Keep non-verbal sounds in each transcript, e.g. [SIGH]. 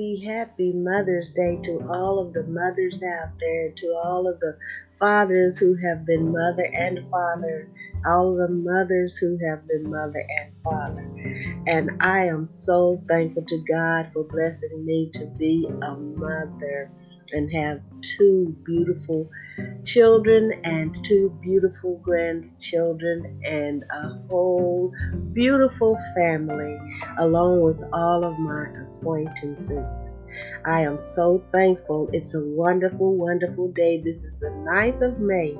happy, happy Mother's Day to all of the mothers out there, to all of the fathers who have been mother and father, all the mothers who have been mother and father. And I am so thankful to God for blessing me to be a mother and have two beautiful children and two beautiful grandchildren and a whole beautiful family along with all of my acquaintances. I am so thankful. It's a wonderful, wonderful day. This is the 9th of May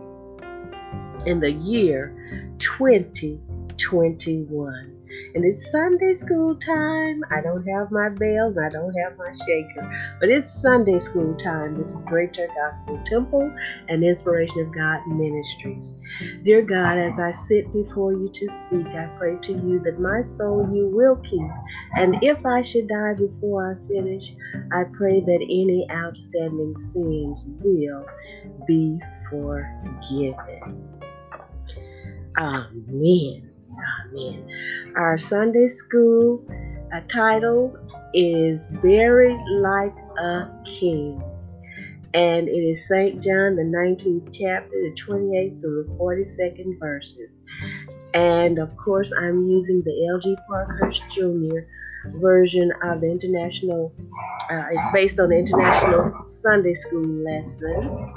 in the year 2021 and it's Sunday school time. I don't have my bells, I don't have my shaker, but it's Sunday school time. This is Great Church Gospel Temple and Inspiration of God Ministries. Dear God, as I sit before you to speak, I pray to you that my soul you will keep. And if I should die before I finish, I pray that any outstanding sins will be forgiven. Amen. Amen. Our Sunday school title is Buried Like a King. And it is St. John, the 19th chapter, the 28th through the 42nd verses. And of course, I'm using the L.G. Parkhurst Jr. version of the International, uh, it's based on the International Sunday School lesson.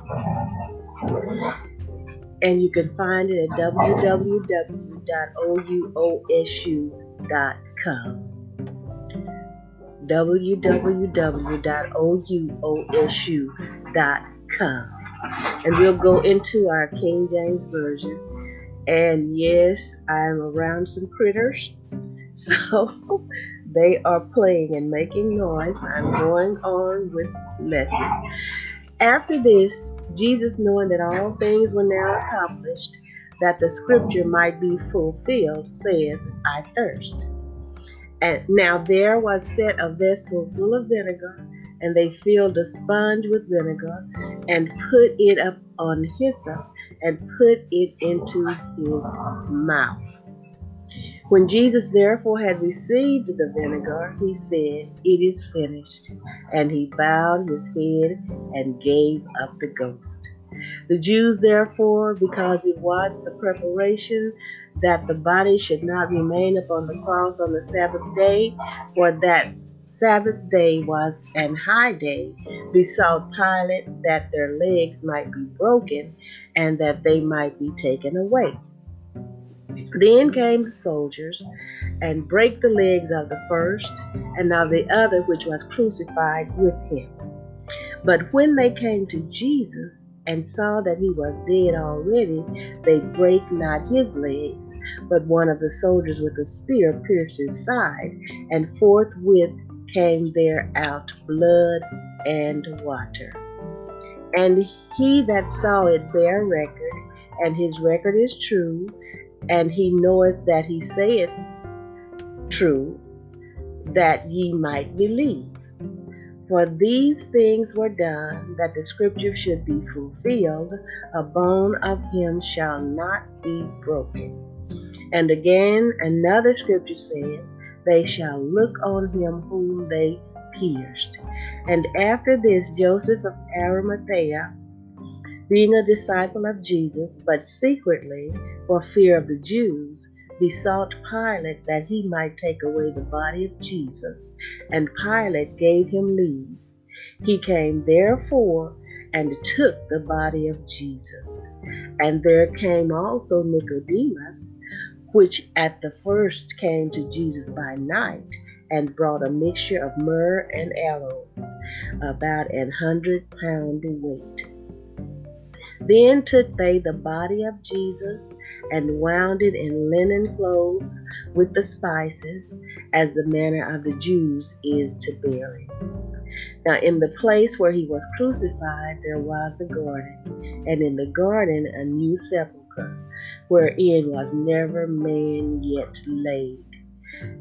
And you can find it at www www.ouosu.com www.ouosu.com and we'll go into our King James Version. And yes, I'm around some critters, [LAUGHS] so they are playing and making noise. I'm going on with lesson. After this, Jesus, knowing that all things were now accomplished, that the scripture might be fulfilled, saith, I thirst. And now there was set a vessel full of vinegar, and they filled a sponge with vinegar, and put it up on hyssop, and put it into his mouth. When Jesus therefore had received the vinegar, he said, It is finished. And he bowed his head and gave up the ghost. The Jews, therefore, because it was the preparation that the body should not remain upon the cross on the Sabbath day, for that Sabbath day was an high day, besought Pilate that their legs might be broken and that they might be taken away. Then came the soldiers and brake the legs of the first and of the other which was crucified with him. But when they came to Jesus, and saw that he was dead already, they brake not his legs, but one of the soldiers with a spear pierced his side, and forthwith came there out blood and water. And he that saw it bare record, and his record is true, and he knoweth that he saith true, that ye might believe. For these things were done that the scripture should be fulfilled a bone of him shall not be broken. And again, another scripture said, They shall look on him whom they pierced. And after this, Joseph of Arimathea, being a disciple of Jesus, but secretly for fear of the Jews, besought Pilate that he might take away the body of Jesus, and Pilate gave him leave. He came therefore and took the body of Jesus. And there came also Nicodemus, which at the first came to Jesus by night, and brought a mixture of myrrh and aloes, about an hundred pound weight. Then took they the body of Jesus and wound it in linen clothes with the spices, as the manner of the Jews is to bury. Now, in the place where he was crucified, there was a garden, and in the garden a new sepulchre, wherein was never man yet laid.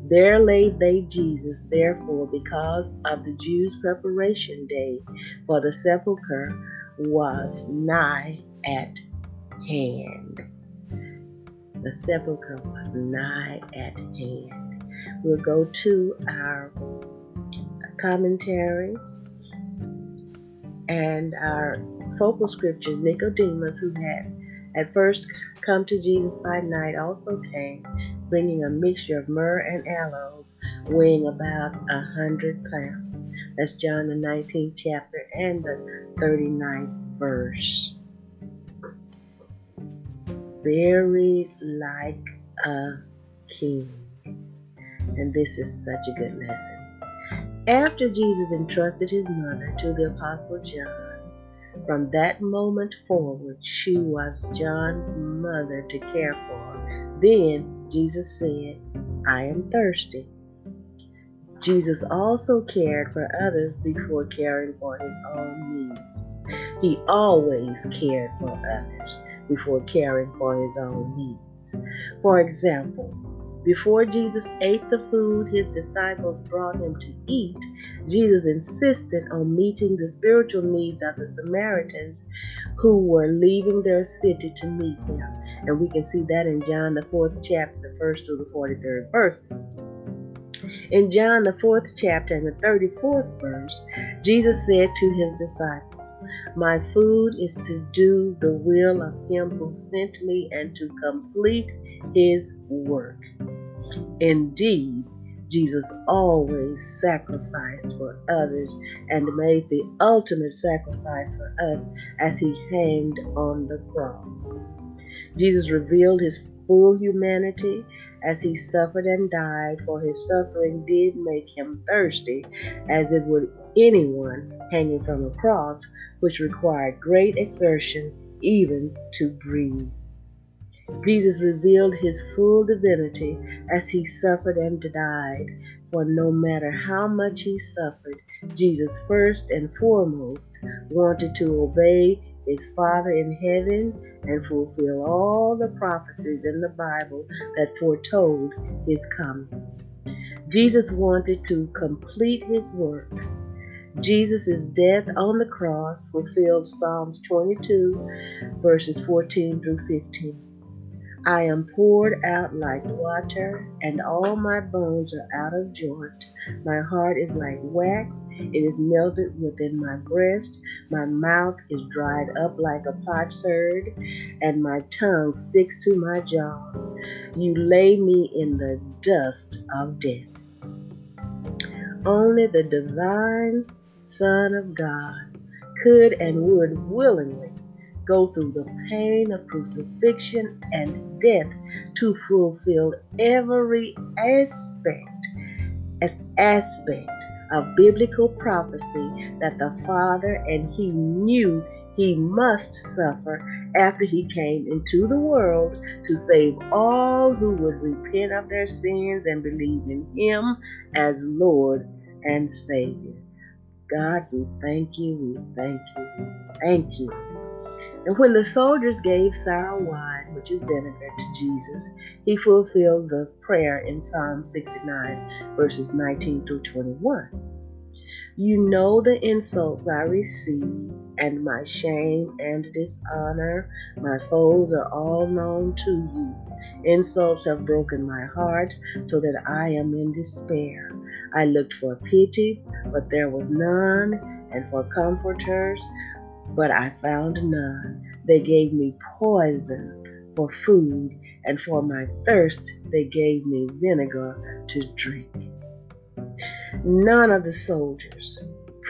There laid they Jesus, therefore, because of the Jews' preparation day, for the sepulchre was nigh at hand. The sepulchre was nigh at hand. We'll go to our commentary, and our focal scriptures, Nicodemus, who had at first come to Jesus by night, also came, bringing a mixture of myrrh and aloes, weighing about a hundred pounds. That's John the 19th chapter and the 39th verse. Buried like a king. And this is such a good lesson. After Jesus entrusted his mother to the Apostle John, from that moment forward, she was John's mother to care for. Then Jesus said, I am thirsty. Jesus also cared for others before caring for his own needs. He always cared for others before caring for his own needs. For example, before Jesus ate the food his disciples brought him to eat, Jesus insisted on meeting the spiritual needs of the Samaritans who were leaving their city to meet him. And we can see that in John, the fourth chapter, the first through the 43rd verses. In John, the fourth chapter and the 34th verse, Jesus said to his disciples, My food is to do the will of him who sent me and to complete his work. Indeed, Jesus always sacrificed for others and made the ultimate sacrifice for us as he hanged on the cross. Jesus revealed his full humanity as he suffered and died, for his suffering did make him thirsty, as it would anyone hanging from a cross, which required great exertion even to breathe. Jesus revealed his full divinity as he suffered and died. For no matter how much he suffered, Jesus first and foremost wanted to obey his Father in heaven and fulfill all the prophecies in the Bible that foretold his coming. Jesus wanted to complete his work. Jesus' death on the cross fulfilled Psalms 22, verses 14 through 15. I am poured out like water, and all my bones are out of joint. My heart is like wax, it is melted within my breast. My mouth is dried up like a potsherd, and my tongue sticks to my jaws. You lay me in the dust of death. Only the divine Son of God could and would willingly go through the pain of crucifixion and death to fulfill every aspect as aspect of biblical prophecy that the Father and he knew he must suffer after he came into the world to save all who would repent of their sins and believe in him as Lord and Savior. God, we thank you, we thank you, we thank you. And when the soldiers gave sour wine, which is vinegar, to Jesus, he fulfilled the prayer in Psalm 69, verses 19 through 21. You know the insults I receive, and my shame and dishonor. My foes are all known to you. Insults have broken my heart, so that I am in despair. I looked for pity, but there was none, and for comforters, but I found none. They gave me poison for food, and for my thirst they gave me vinegar to drink. None of the soldiers,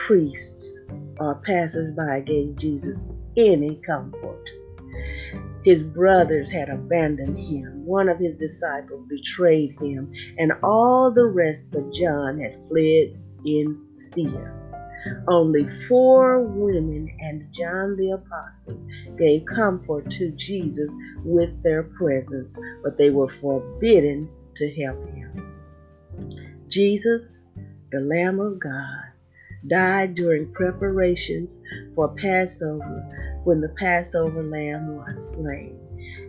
priests, or passers-by gave Jesus any comfort. His brothers had abandoned him. One of his disciples betrayed him, and all the rest but John had fled in fear. Only four women and John the Apostle gave comfort to Jesus with their presence, but they were forbidden to help him. Jesus, the Lamb of God, died during preparations for Passover when the Passover lamb was slain.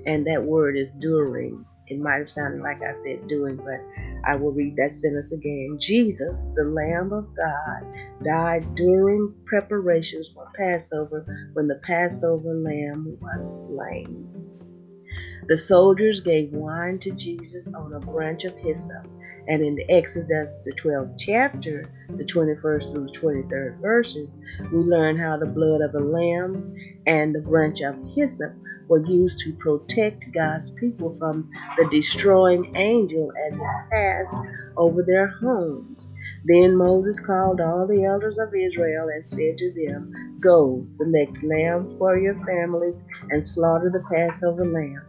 And that word is during. It might have sounded like I said doing, but I will read that sentence again. Jesus, the Lamb of God, died during preparations for Passover when the Passover lamb was slain. The soldiers gave wine to Jesus on a branch of hyssop, And in Exodus, the 12th chapter, the 21st through the 23rd verses, we learn how the blood of a lamb and the branch of hyssop were used to protect God's people from the destroying angel as it passed over their homes. Then Moses called all the elders of Israel and said to them, Go, select lambs for your families and slaughter the Passover lamb.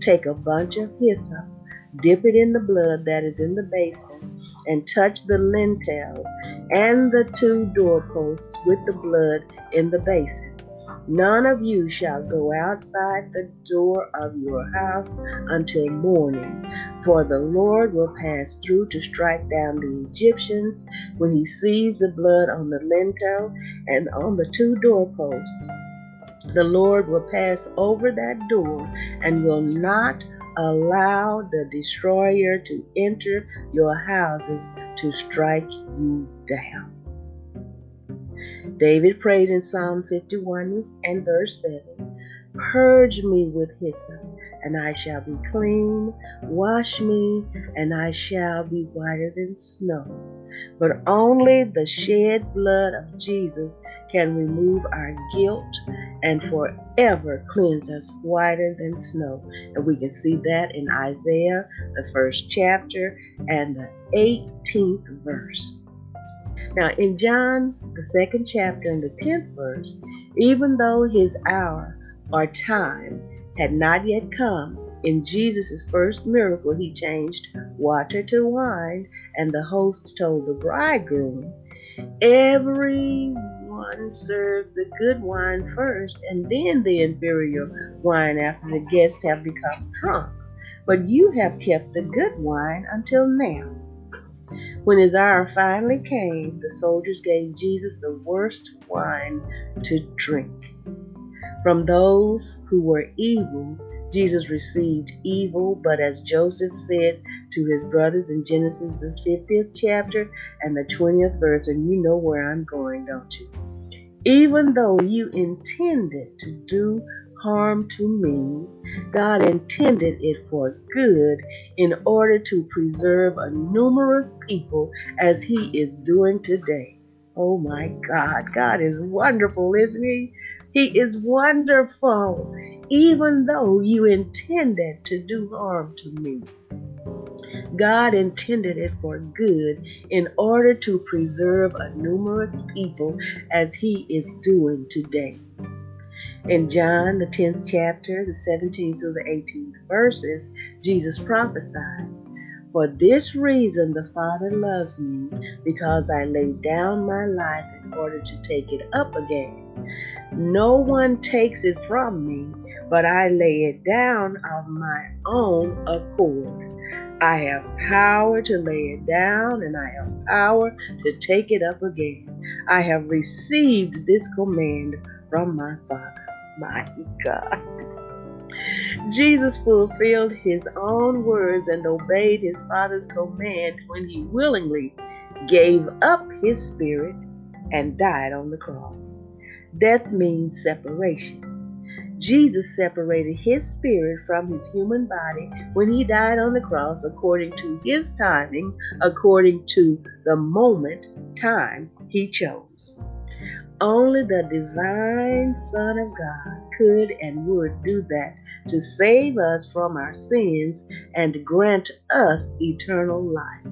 Take a bunch of hyssop, dip it in the blood that is in the basin, and touch the lintel and the two doorposts with the blood in the basin. None of you shall go outside the door of your house until morning, for the Lord will pass through to strike down the Egyptians when he sees the blood on the lintel and on the two doorposts. The Lord will pass over that door and will not allow the destroyer to enter your houses to strike you down. David prayed in Psalm 51 and verse 7 Purge me with hyssop, and I shall be clean. Wash me, and I shall be whiter than snow. But only the shed blood of Jesus can remove our guilt and forever cleanse us whiter than snow. And we can see that in Isaiah, the first chapter, and the 18th verse. Now, in John, the second chapter and the 10th verse, even though his hour or time had not yet come, in Jesus' first miracle, he changed water to wine, and the host told the bridegroom, Everyone serves the good wine first, and then the inferior wine after the guests have become drunk. But you have kept the good wine until now. When his hour finally came, the soldiers gave Jesus the worst wine to drink. From those who were evil, Jesus received evil, but as Joseph said to his brothers in Genesis, the 50th chapter and the 20th verse, and you know where I'm going, don't you? Even though you intended to do harm to me, God intended it for good in order to preserve a numerous people as He is doing today. Oh my God, God is wonderful, isn't He? He is wonderful, even though you intended to do harm to me. God intended it for good in order to preserve a numerous people as He is doing today. In John, the 10th chapter, the 17th through the 18th verses, Jesus prophesied, For this reason the Father loves me, because I lay down my life in order to take it up again. No one takes it from me, but I lay it down of my own accord. I have power to lay it down, and I have power to take it up again. I have received this command from my Father my God. Jesus fulfilled his own words and obeyed his Father's command when he willingly gave up his spirit and died on the cross. Death means separation. Jesus separated his spirit from his human body when he died on the cross according to his timing, according to the moment, time he chose. Only the divine Son of God could and would do that to save us from our sins and grant us eternal life.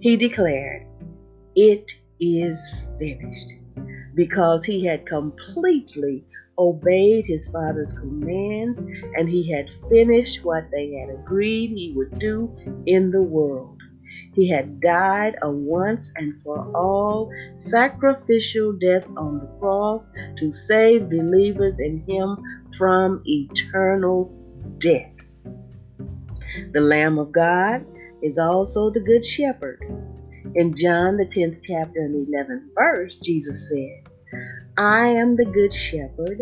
He declared, It is finished, because he had completely obeyed his Father's commands and he had finished what they had agreed he would do in the world. He had died a once and for all sacrificial death on the cross to save believers in him from eternal death. The Lamb of God is also the Good Shepherd. In John, the 10th chapter and 11th verse, Jesus said, I am the Good Shepherd.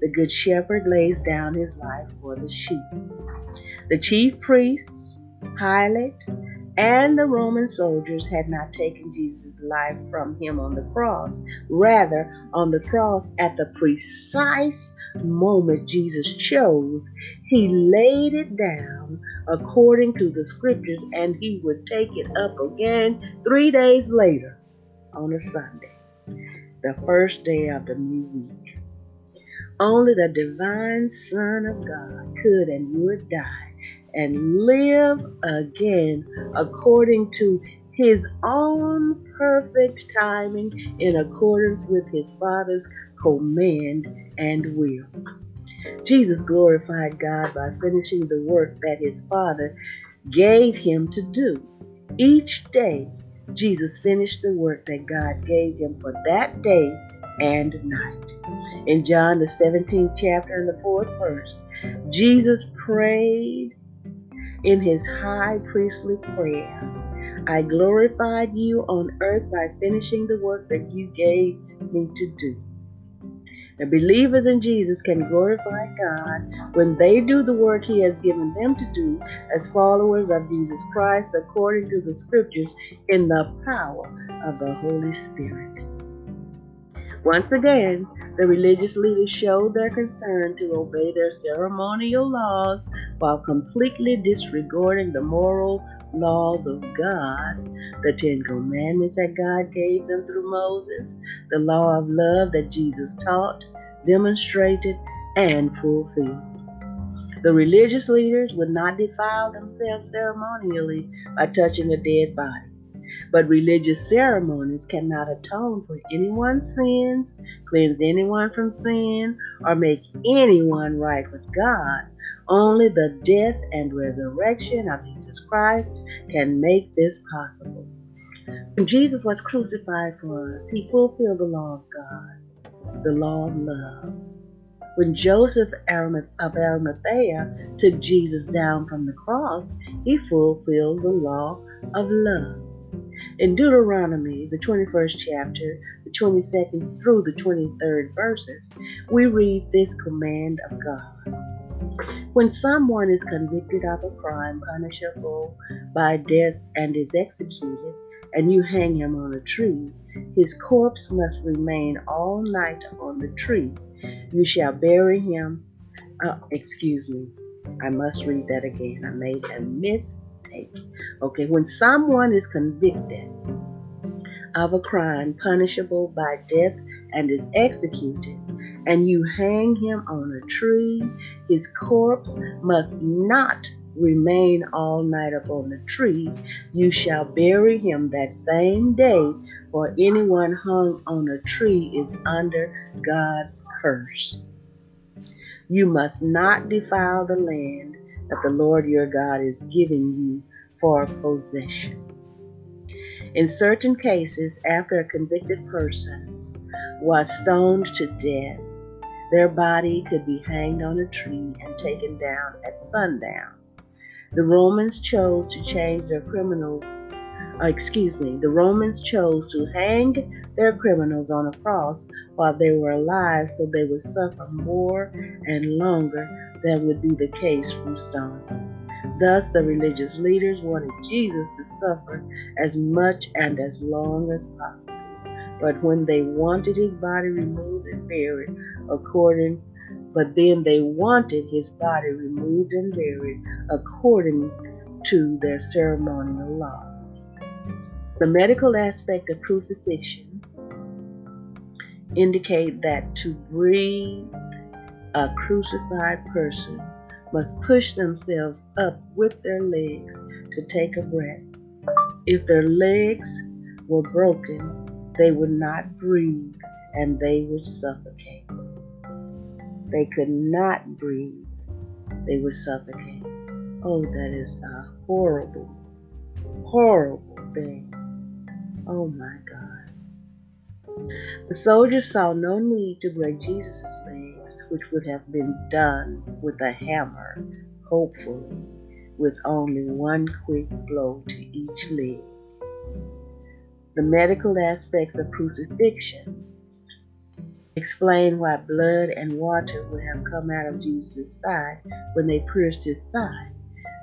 The Good Shepherd lays down his life for the sheep. The chief priests, Pilate, and the Roman soldiers had not taken Jesus' life from him on the cross. Rather, on the cross, at the precise moment Jesus chose, he laid it down according to the scriptures and he would take it up again three days later on a Sunday, the first day of the new week. Only the divine Son of God could and would die and live again according to his own perfect timing in accordance with his Father's command and will. Jesus glorified God by finishing the work that his Father gave him to do. Each day, Jesus finished the work that God gave him for that day and night. In John, the 17th chapter and the fourth verse, Jesus prayed in his high priestly prayer. I glorified you on earth by finishing the work that you gave me to do. The believers in Jesus can glorify God when they do the work He has given them to do as followers of Jesus Christ according to the Scriptures in the power of the Holy Spirit. Once again, the religious leaders showed their concern to obey their ceremonial laws while completely disregarding the moral laws of God, the Ten Commandments that God gave them through Moses, the law of love that Jesus taught, demonstrated, and fulfilled. The religious leaders would not defile themselves ceremonially by touching a dead body. But religious ceremonies cannot atone for anyone's sins, cleanse anyone from sin, or make anyone right with God. Only the death and resurrection of Jesus Christ can make this possible. When Jesus was crucified for us, he fulfilled the law of God, the law of love. When Joseph of Arimathea took Jesus down from the cross, he fulfilled the law of love. In Deuteronomy, the 21st chapter, the 22nd through the 23rd verses, we read this command of God. When someone is convicted of a crime punishable by death and is executed, and you hang him on a tree, his corpse must remain all night on the tree. You shall bury him. Uh, excuse me, I must read that again. I made a mistake take. Okay, when someone is convicted of a crime punishable by death and is executed, and you hang him on a tree, his corpse must not remain all night upon the tree. You shall bury him that same day, for anyone hung on a tree is under God's curse. You must not defile the land that the Lord your God is giving you for possession. In certain cases, after a convicted person was stoned to death, their body could be hanged on a tree and taken down at sundown. The Romans chose to change their criminals, uh, excuse me, the Romans chose to hang their criminals on a cross while they were alive so they would suffer more and longer than would be the case from stoning. Thus, the religious leaders wanted Jesus to suffer as much and as long as possible. But when they wanted his body removed and buried, according but then they wanted his body removed and buried according to their ceremonial law. The medical aspect of crucifixion indicate that to breathe a crucified person must push themselves up with their legs to take a breath. If their legs were broken, they would not breathe and they would suffocate. They could not breathe, they would suffocate. Oh, that is a horrible, horrible thing. Oh my God. The soldiers saw no need to break Jesus' legs which would have been done with a hammer, hopefully, with only one quick blow to each leg. The medical aspects of crucifixion explain why blood and water would have come out of Jesus' side when they pierced his side.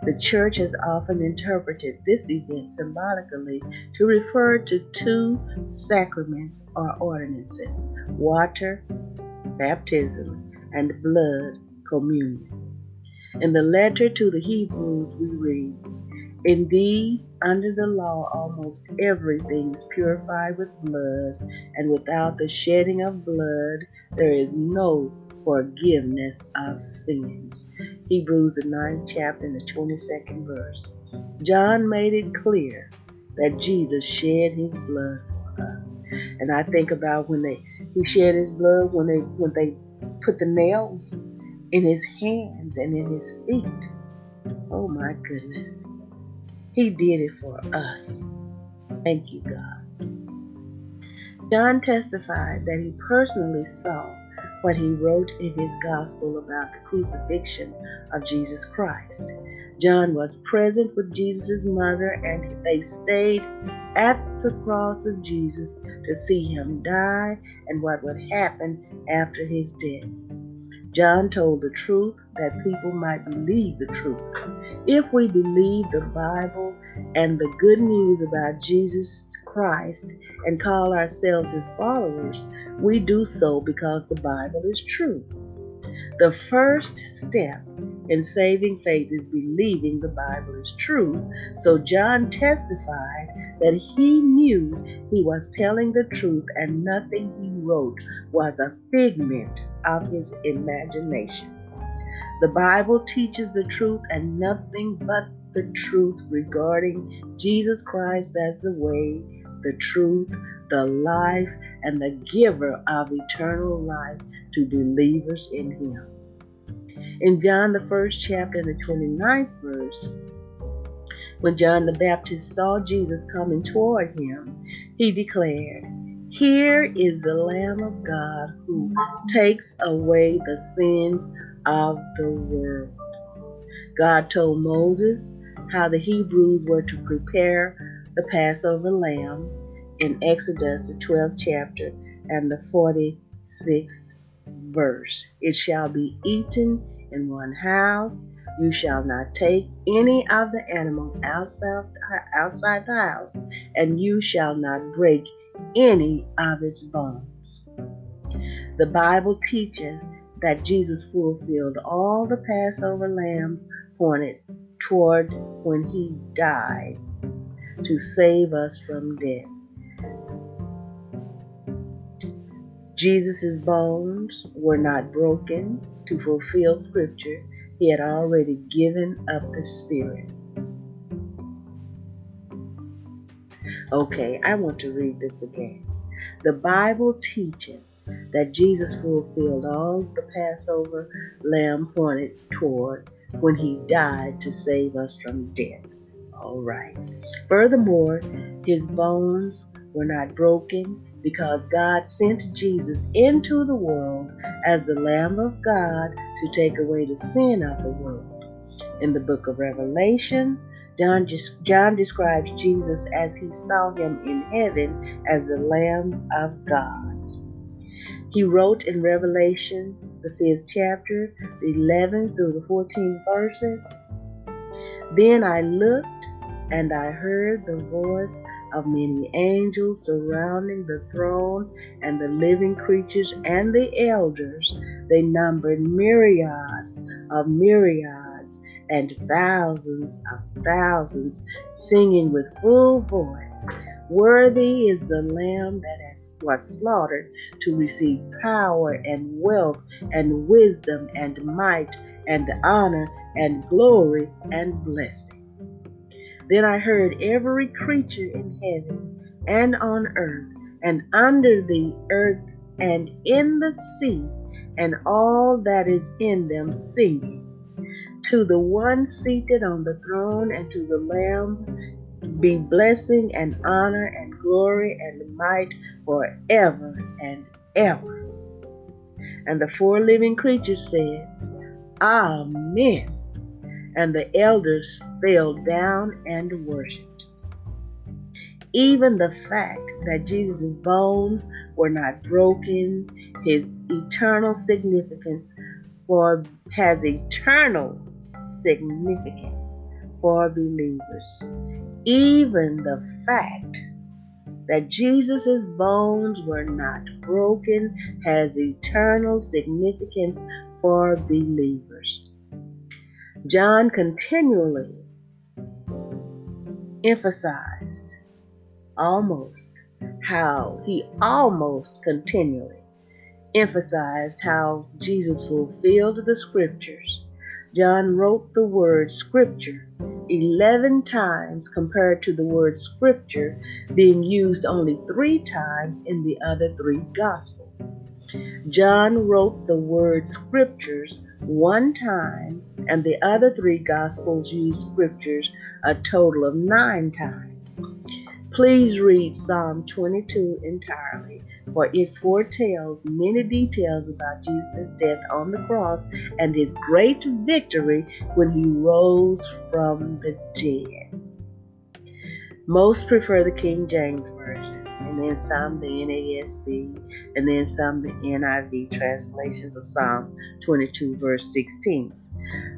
The church has often interpreted this event symbolically to refer to two sacraments or ordinances water, baptism, and blood, communion. In the letter to the Hebrews, we read, Indeed, under the law, almost everything is purified with blood, and without the shedding of blood, there is no forgiveness of sins. Hebrews, the 9th chapter, and the 22nd verse. John made it clear that Jesus shed his blood for us. And I think about when they he shed his blood when they when they put the nails in his hands and in his feet. Oh my goodness. He did it for us. Thank you, God. John testified that he personally saw what he wrote in his gospel about the crucifixion of Jesus Christ. John was present with Jesus' mother, and they stayed at the cross of Jesus to see him die and what would happen after his death. John told the truth that people might believe the truth. If we believe the Bible and the good news about Jesus Christ and call ourselves his followers, we do so because the Bible is true. The first step in saving faith is believing the Bible is true. So John testified that he knew he was telling the truth and nothing he wrote was a figment of his imagination. The Bible teaches the truth and nothing but the truth regarding Jesus Christ as the way, the truth, the life, and the giver of eternal life to believers in him. In John, the first chapter, the 29th verse, when John the Baptist saw Jesus coming toward him, he declared, Here is the Lamb of God who takes away the sins of the world. God told Moses how the Hebrews were to prepare the Passover lamb in Exodus, the 12th chapter, and the 46th verse. It shall be eaten in one house. You shall not take any of the animal outside, outside the house, and you shall not break any of its bones. The Bible teaches that Jesus fulfilled all the Passover lamb pointed toward when he died to save us from death. Jesus' bones were not broken to fulfill Scripture. He had already given up the Spirit. Okay, I want to read this again. The Bible teaches that Jesus fulfilled all the Passover lamb pointed toward when he died to save us from death. All right. Furthermore, his bones were not broken because God sent Jesus into the world as the Lamb of God to take away the sin of the world. In the book of Revelation, John, John describes Jesus as he saw him in heaven as the Lamb of God. He wrote in Revelation, the fifth chapter, the 11th through the 14th verses. Then I looked and I heard the voice of many angels surrounding the throne and the living creatures and the elders. They numbered myriads of myriads and thousands of thousands, singing with full voice. Worthy is the Lamb that was slaughtered to receive power and wealth and wisdom and might and honor and glory and blessing. Then I heard every creature in heaven and on earth and under the earth and in the sea and all that is in them singing. To the one seated on the throne and to the Lamb be blessing and honor and glory and might forever and ever. And the four living creatures said, Amen. And the elders fell down and worshiped. Even the fact that Jesus' bones were not broken, his eternal significance for has eternal significance for believers. Even the fact that Jesus' bones were not broken has eternal significance for believers. John continually emphasized almost how he almost continually emphasized how Jesus fulfilled the scriptures. John wrote the word scripture 11 times compared to the word scripture being used only three times in the other three gospels. John wrote the word scriptures one time, and the other three gospels use scriptures a total of nine times. Please read Psalm 22 entirely, for it foretells many details about Jesus' death on the cross and his great victory when he rose from the dead. Most prefer the King James Version, and then some the NASB, and then some the NIV translations of Psalm 22, verse 16.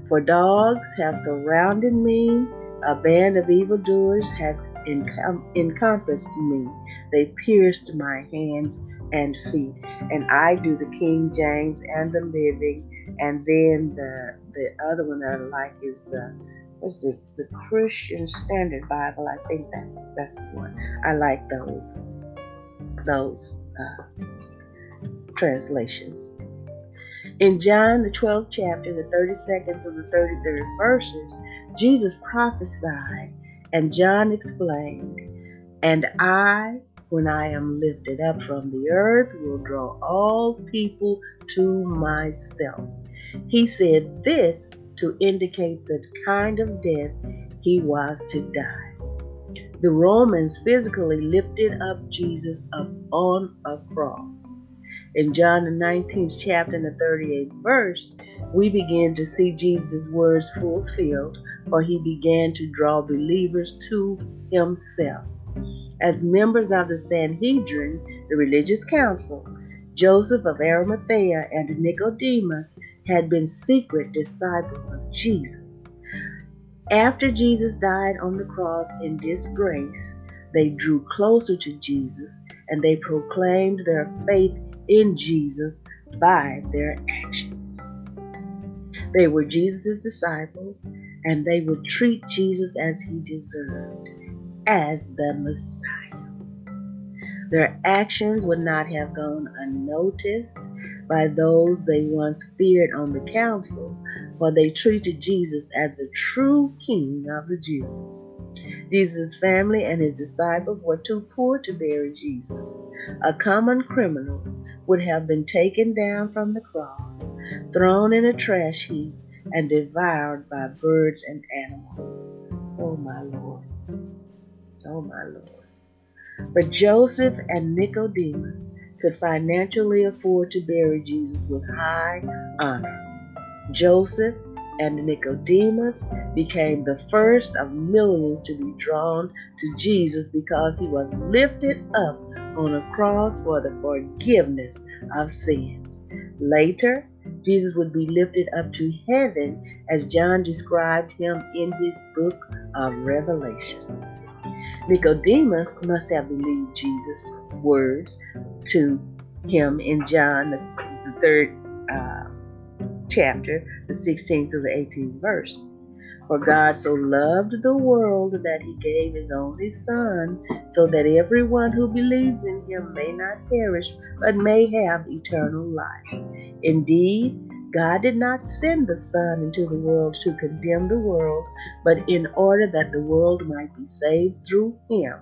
For dogs have surrounded me, a band of evildoers has encom- encompassed me. They pierced my hands and feet. And I do the King James and the Living, and then the the other one that I like is the what's this? The Christian Standard Bible. I think that's that's the one. I like those those uh, translations. In John, the 12th chapter, the 32nd to the 33rd verses, Jesus prophesied, and John explained, And I, when I am lifted up from the earth, will draw all people to myself. He said this to indicate the kind of death he was to die. The Romans physically lifted up Jesus up on a cross. In John the 19th chapter and the 38th verse, we begin to see Jesus' words fulfilled, for he began to draw believers to himself. As members of the Sanhedrin, the religious council, Joseph of Arimathea and Nicodemus had been secret disciples of Jesus. After Jesus died on the cross in disgrace, they drew closer to Jesus and they proclaimed their faith in Jesus by their actions. They were Jesus' disciples and they would treat Jesus as he deserved, as the Messiah. Their actions would not have gone unnoticed by those they once feared on the council, for they treated Jesus as the true king of the Jews. Jesus' family and his disciples were too poor to bury Jesus. A common criminal would have been taken down from the cross, thrown in a trash heap, and devoured by birds and animals. Oh, my Lord. Oh, my Lord. But Joseph and Nicodemus could financially afford to bury Jesus with high honor. Joseph and Nicodemus became the first of millions to be drawn to Jesus because he was lifted up on a cross for the forgiveness of sins. Later, Jesus would be lifted up to heaven as John described him in his book of Revelation. Nicodemus must have believed Jesus' words to him in John, the, third uh, chapter, the 16th to the 18th verse. For God so loved the world that he gave his only Son, so that everyone who believes in him may not perish, but may have eternal life. Indeed, God did not send the Son into the world to condemn the world, but in order that the world might be saved through him.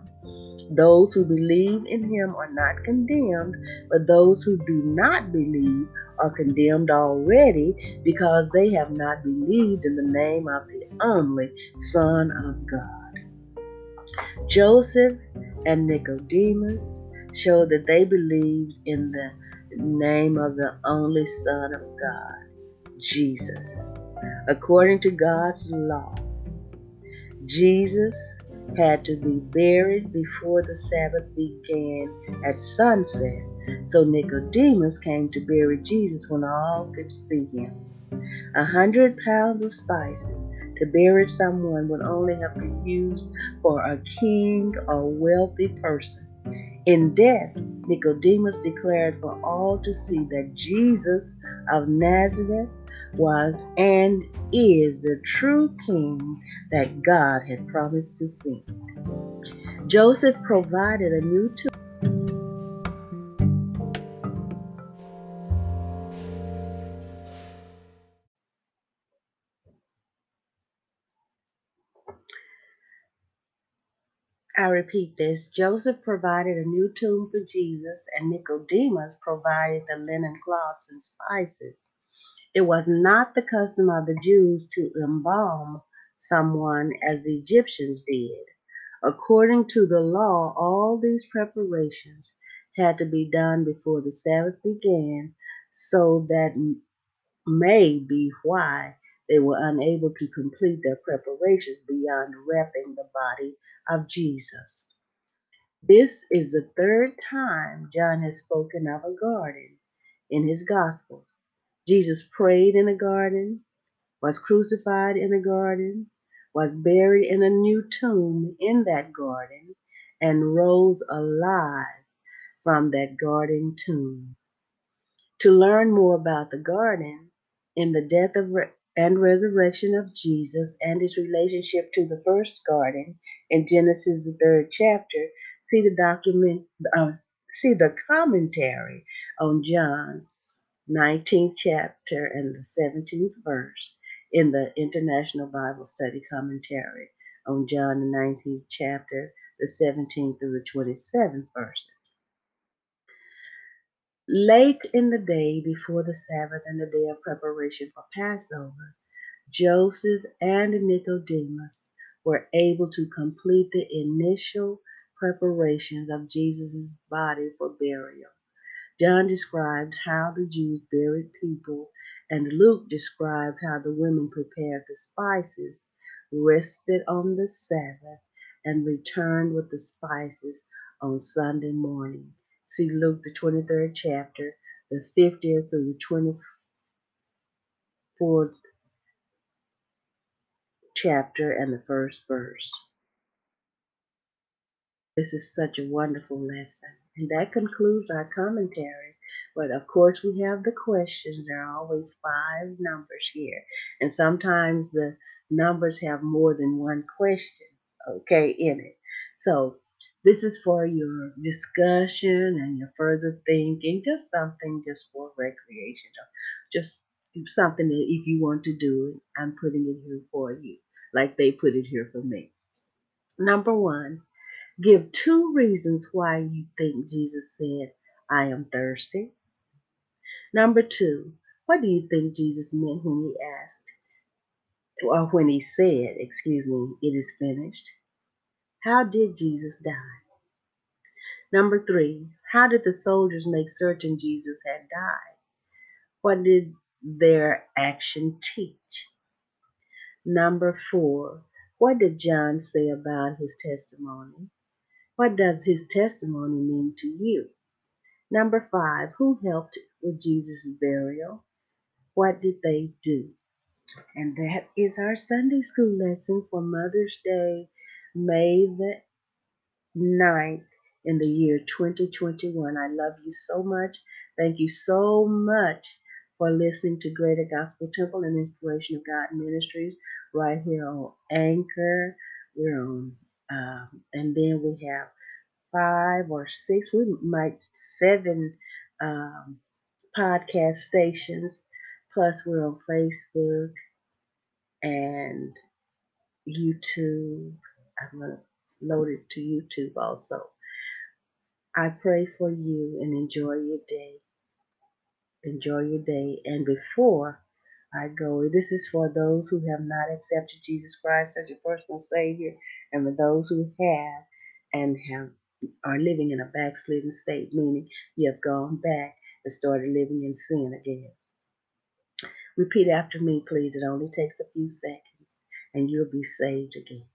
Those who believe in him are not condemned, but those who do not believe are condemned already because they have not believed in the name of the only Son of God. Joseph and Nicodemus showed that they believed in the name of the only Son of God, Jesus. According to God's law, Jesus had to be buried before the Sabbath began at sunset so Nicodemus came to bury Jesus when all could see him. A hundred pounds of spices, to bury someone would only have been used for a king or wealthy person. In death, Nicodemus declared for all to see that Jesus of Nazareth was and is the true king that God had promised to send. Joseph provided a new tomb. I repeat this Joseph provided a new tomb for Jesus, and Nicodemus provided the linen cloths and spices. It was not the custom of the Jews to embalm someone as the Egyptians did. According to the law, all these preparations had to be done before the Sabbath began, so that may be why they were unable to complete their preparations beyond wrapping the body of Jesus. This is the third time John has spoken of a garden in his gospel. Jesus prayed in a garden, was crucified in a garden, was buried in a new tomb in that garden, and rose alive from that garden tomb. To learn more about the garden in the death of and resurrection of Jesus and his relationship to the first garden in Genesis the third chapter, see the document uh, see the commentary on John 19th chapter and the 17th verse in the International Bible Study Commentary on John the 19th chapter, the 17th through the 27th verses. Late in the day before the Sabbath and the day of preparation for Passover, Joseph and Nicodemus were able to complete the initial preparations of Jesus' body for burial. John described how the Jews buried people, and Luke described how the women prepared the spices, rested on the Sabbath, and returned with the spices on Sunday morning. See Luke, the 23rd chapter, the 50th through the 24th chapter, and the first verse. This is such a wonderful lesson. And that concludes our commentary. But of course, we have the questions. There are always five numbers here. And sometimes the numbers have more than one question, okay, in it. So this is for your discussion and your further thinking, just something just for recreation, just something that if you want to do it, I'm putting it here for you, like they put it here for me. Number one, Give two reasons why you think Jesus said, I am thirsty. Number two, what do you think Jesus meant when he asked, or when he said, excuse me, it is finished? How did Jesus die? Number three, how did the soldiers make certain Jesus had died? What did their action teach? Number four, what did John say about his testimony? What does his testimony mean to you? Number five, who helped with Jesus' burial? What did they do? And that is our Sunday school lesson for Mother's Day, May the 9th in the year 2021. I love you so much. Thank you so much for listening to Greater Gospel Temple and Inspiration of God Ministries right here on Anchor. We're on, um, and then we have five or six, we might seven um, podcast stations. Plus, we're on Facebook and YouTube. I'm going to load it to YouTube also. I pray for you and enjoy your day. Enjoy your day. And before I go, this is for those who have not accepted Jesus Christ as your personal Savior, and for those who have and have are living in a backslidden state, meaning you have gone back and started living in sin again. Repeat after me, please. It only takes a few seconds, and you'll be saved again.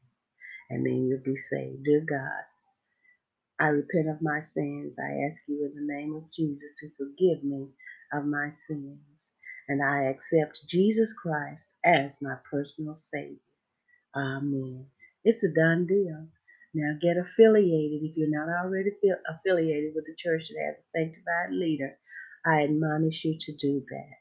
And then you'll be saved. Dear God, I repent of my sins. I ask you in the name of Jesus to forgive me of my sins. And I accept Jesus Christ as my personal Savior. Amen. It's a done deal. Now get affiliated. If you're not already affiliated with the church that has a sanctified leader, I admonish you to do that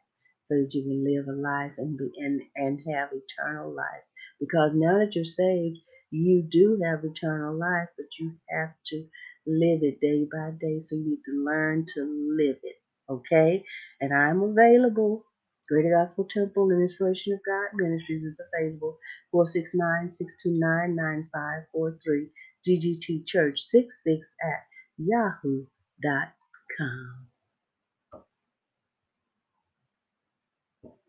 so that you can live a life and be and, and have eternal life. Because now that you're saved, you do have eternal life, but you have to live it day by day. So you need to learn to live it. Okay? And I'm available. Greater Gospel Temple and Inspiration of God Ministries is available 469 629 9543. GGT Church 66 at yahoo dot com.